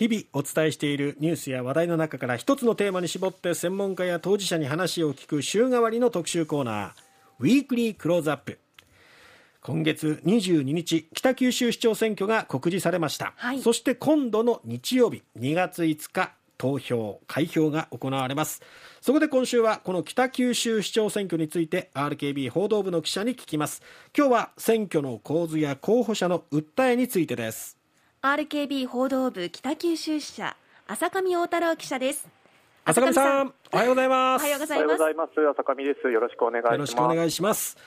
日々お伝えしているニュースや話題の中から一つのテーマに絞って専門家や当事者に話を聞く週替わりの特集コーナーウィークリークローズアップ今月22日北九州市長選挙が告示されました、はい、そして今度の日曜日2月5日投票開票が行われます。そこで今週はこの北九州市長選挙について RKB 報道部の記者に聞きます。今日は選挙の構図や候補者の訴えについてです RKB 報道部北九州支社浅上大太郎記者です。浅上さんおはようございます。おはようございます。浅上ですよろしくお願いします。よろしくお願いします。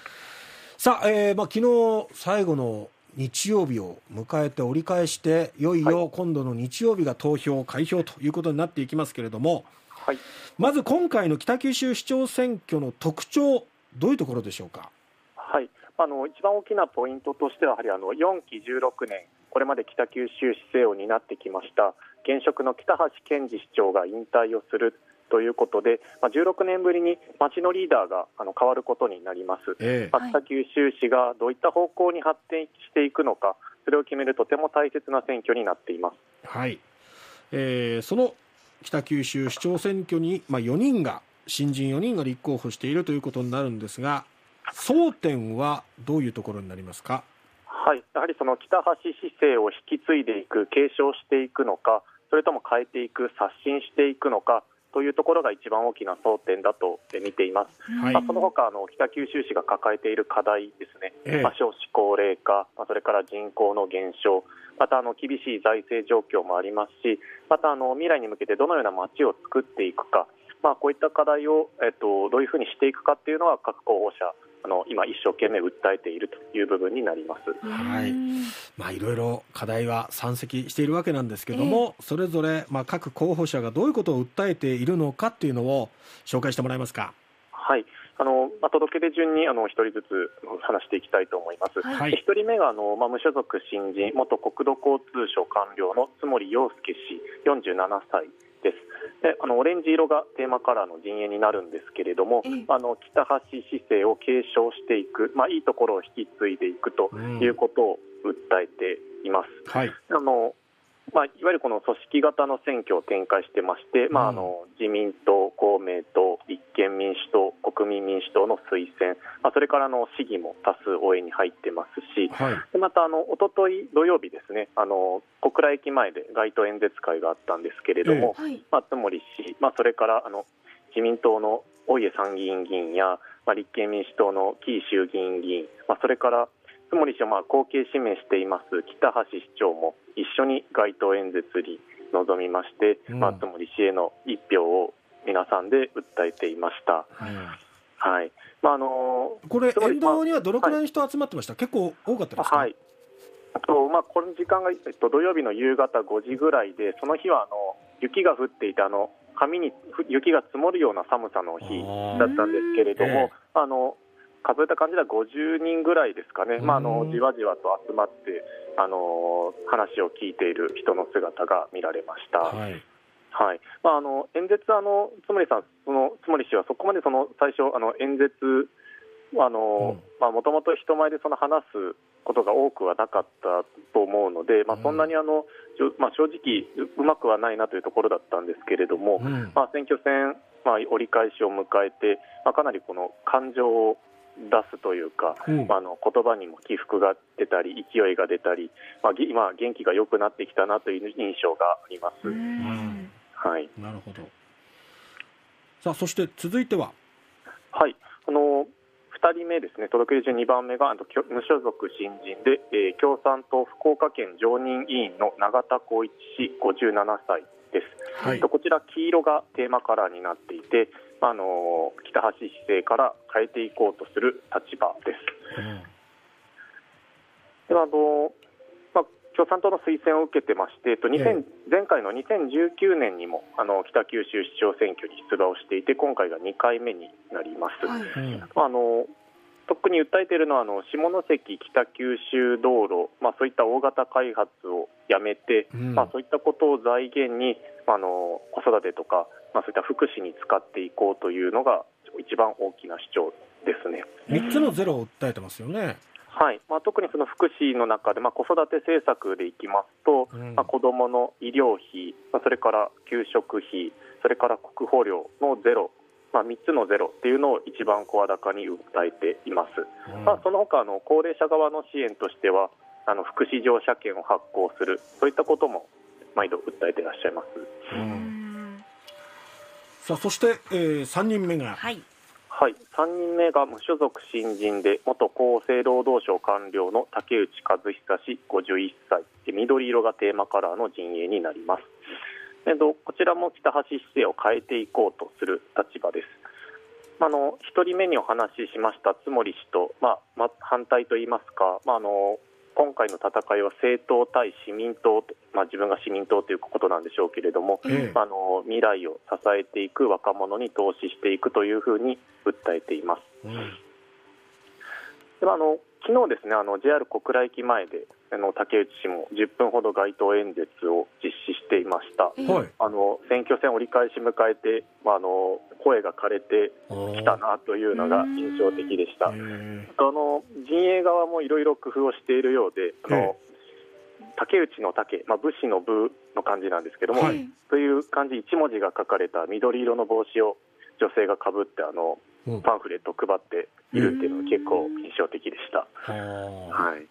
さあ、えー、まあ昨日最後の日曜日を迎えて折り返していよいよ今度の日曜日が投票開票ということになっていきますけれども、はい、まず今回の北九州市長選挙の特徴どういうところでしょうか？はい。あの一番大きなポイントとしてはやはりあの4期16年これまで北九州市政を担ってきました現職の北橋健二市長が引退をするということで、まあ、16年ぶりに町のリーダーがあの変わることになります、えー、北九州市がどういった方向に発展していくのか、それを決めるとても大切な選挙になっています。はいえー、その北九州市長選挙に、まあ、4人が新人4人が立候補しているということになるんですが争点はどういうところになりますか？はい、やはりその北橋市政を引き継いでいく、継承していくのか、それとも変えていく、刷新していくのかというところが一番大きな争点だと見ています、はい、まあ、その他あの北九州市が抱えている課題ですね、ええ、まあ、少子高齢化、まあ、それから人口の減少、またあの厳しい財政状況もありますし、またあの未来に向けてどのような街を作っていくか、まあ、こういった課題を、えっと、どういうふうにしていくかっていうのは各候補者あの今、一生懸命訴えているという部分になります、はい。まあ、いろいろ課題は山積しているわけなんですけども、えー、それぞれ、まあ、各候補者がどういうことを訴えているのかっていうのを紹介してもらえますか？はい。あのまあ、届け出順にあの1人ずつ話していきたいと思います、はい、1人目があの、まあ、無所属新人元国土交通省官僚の津森洋介氏47歳ですであのオレンジ色がテーマカラーの陣営になるんですけれども、あの北橋市政を継承していく、まあ、いいところを引き継いでいくということを訴えています。うんはい、あのまあ、いわゆるこの組織型の選挙を展開してまして、まあ、あの自民党、公明党、立憲民主党、国民民主党の推薦、まあ、それからの市議も多数応援に入ってますし、はい、またあの一昨日土曜日ですねあの小倉駅前で街頭演説会があったんですけれども、えー、まあ、津森氏、まあ、それからあの自民党の大家参議院議員や、まあ、立憲民主党の紀伊衆議院議員、まあ、それから津森氏をまあ後継指名しています北橋市長も一緒に街頭演説に臨みまして、うん、まあ、津森氏への一票を皆さんで訴えていました。うん、はい。まああのこれ、沿道にはどのくらいの人集まってました、はい、結構多かったですか、はい。とまあ、この時間が、えっと、土曜日の夕方5時ぐらいで、その日はあの雪が降っていてあの、紙に雪が積もるような寒さの日だったんですけれども、あの数えた感じでは50人ぐらいですかね、まあ、あのじわじわと集まってあの話を聞いている人の姿が見られました。はいはい。まあ、あの演説あの、つもりさん、そのつもり氏はそこまでその最初、あの演説、もともと人前でその話すことが多くはなかったと思うので、まあ、そんなにあの、うん、まあ、正直、うまくはないなというところだったんですけれども、うん、まあ、選挙戦、まあ、折り返しを迎えて、まあ、かなりこの感情を出すというか、うん、あの言葉にも起伏が出たり勢いが出たり、まあ、今、元気が良くなってきたなという印象があります。はい、なるほど。さあそして続いては。はい。あの2人目ですね、届け出順2番目があの無所属新人で、えー、共産党福岡県常任委員の永田光一氏、57歳です、はい、こちら、黄色がテーマカラーになっていて、あの北橋市政から変えていこうとする立場です。うん、であのまあ、共産党の推薦を受けてまして、と2000前回の2019年にもあの北九州市長選挙に出馬をしていて、今回が2回目になります。はい、あの特に訴えているのはあの下関北九州道路、まあ、そういった大型開発をやめて、うん、まあ、そういったことを財源に、あの子育てとか、まあ、そういった福祉に使っていこうというのが一番大きな主張ですね。3つのゼロを訴えてますよね。はい。まあ、特にその福祉の中で、まあ、子育て政策でいきますと、うん、まあ、子どもの医療費、まあ、それから給食費、それから国保料のゼロ、まあ、3つのゼロっていうのを一番声高に訴えています、うん、まあ、その他あの高齢者側の支援としてはあの福祉乗車券を発行するそういったことも毎度訴えていらっしゃいます、うん、さあそして、えー、3人目が、はいはい、3人目が無所属新人で元厚生労働省官僚の竹内和久氏51歳。緑色がテーマカラーの陣営になります。えどこちらも北橋市政を変えていこうとする立場です。あの1人目にお話ししました津森氏と、まあ、ま反対といいますか、まあ、あの今回の戦いは政党対市民党、まあ、自分が市民党ということなんでしょうけれども、ええ、あの未来を支えていく若者に投資していくというふうに訴えています。うん、であの昨日ですねあの JR 小倉駅前であの竹内氏も10分ほど街頭演説を実施していました、はい、あの選挙戦折り返し迎えて、まあ、あの声が枯れてきたなというのが印象的でした。あの陣営側もいろいろ工夫をしているようで、あの竹内の竹、まあ、武士の部の感じなんですけども、はい、という漢字1文字が書かれた緑色の帽子を女性がかぶってあの、パンフレットを配っているっていうのが結構印象的でした。はい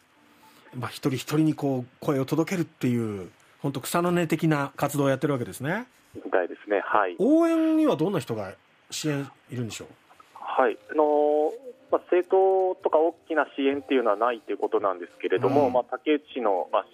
まあ、一人一人にこう声を届けるっていう本当草の根的な活動をやってるわけですね。みたいですね。はい。応援にはどんな人が支援いるんでしょう？はい。あのー、まあ、政党とか大きな支援っていうのはないということなんですけれども、うん、まあ、竹内の、まあ、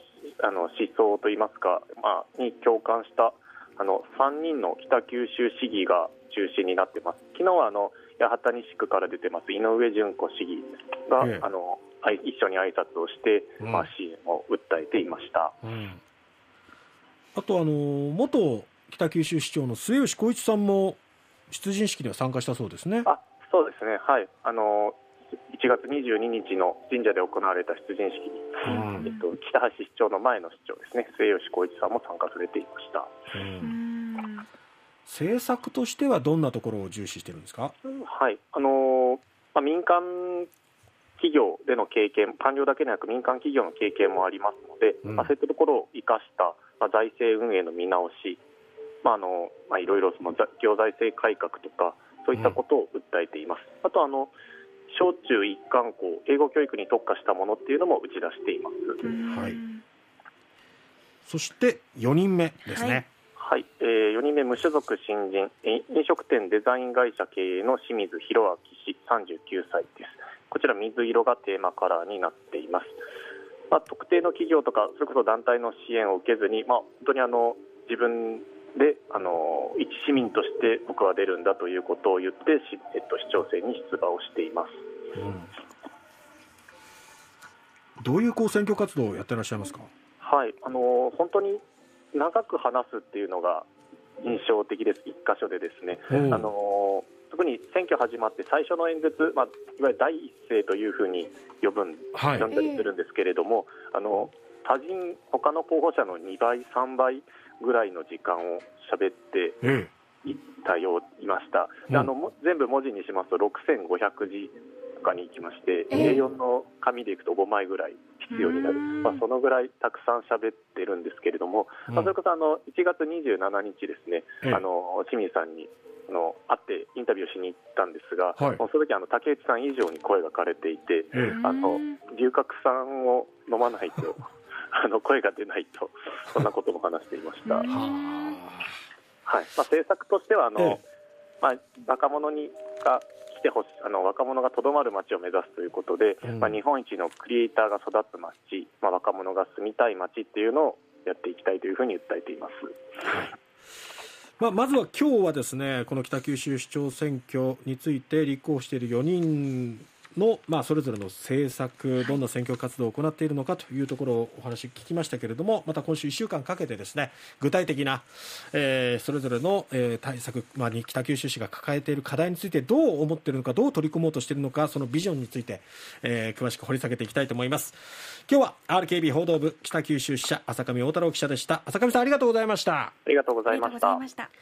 あの思想といいますか、まあ、に共感したあの3人の北九州市議が中心になってます。昨日はあの八幡西区から出てます井上純子市議が、ええ、あの一緒に挨拶をして、うん、まあ、支援を訴えていました。うん。あとあの元北九州市長の末吉光一さんも出陣式では参加したそうですね。あそうですね、はい、あの1月22日の神社で行われた出陣式に、うん、えっと、北橋市長の前の市長ですね、末吉光一さんも参加されていました。うん。政策としてはどんなところを重視してるんですか、はい。あのまあ、民間企業での経験、官僚だけでなく民間企業の経験もありますので、うん、まあ、そういったところを生かしたまあ、財政運営の見直し、まああのまあ、いろいろその行財政改革とかそういったことを訴えています、うん、あとあの小中一貫校英語教育に特化したものっていうのも打ち出しています、はい、そして4人目ですね、はい、はい、えー、4人目無所属新人飲食店デザイン会社経営の清水弘明氏39歳ですこちら水色がテーマカラーになっています。まあ、特定の企業とかそれこそ団体の支援を受けずに、まあ、本当にあの自分であの一市民として僕は出るんだということを言って、えっと、市長選に出馬をしています、うん、どういうこう選挙活動をやってらっしゃいますか、はい。あの本当に長く話すっていうのが印象的です、一箇所でですね。あの特に選挙始まって最初の演説、まあ、いわゆる第一声というふうに呼ぶん、はい、呼んだりするんですけれども、あの他人、他の候補者の2倍、3倍ぐらいの時間を喋っていったよういました、うん、あの全部文字にしますと6500字とかに行きまして、A4 の紙でいくと5枚ぐらい必要になる、まあ、そのぐらいたくさん喋ってるんですけれども、まあ、それこそあの1月27日ですね、あの清水さんにあの会ってインタビューしに行ったんですが、はい、その時あの竹内さん以上に声が枯れていて、あの龍角散を飲まないと あの声が出ないと そんなことも話していました。はい。まあ、政策としてはあの、まあ、若者にが来てほしあの若者がとどまる街を目指すということで、うん、まあ、日本一のクリエイターが育つ街、まあ、若者が住みたい街っていうのをやっていきたいというふうに訴えています。はいまあ、まずは今日はですねこの北九州市長選挙について立候補している4人の、まあ、それぞれの政策、どんな選挙活動を行っているのかというところをお話聞きましたけれども、また今週1週間かけてですね、具体的な、えー、それぞれの、えー、対策、まあ、北九州市が抱えている課題についてどう思っているのか、どう取り組もうとしているのか、そのビジョンについて、えー、詳しく掘り下げていきたいと思います。今日は RKB 報道部北九州支社浅上大太郎記者でした。浅上さんありがとうございました。ありがとうございました。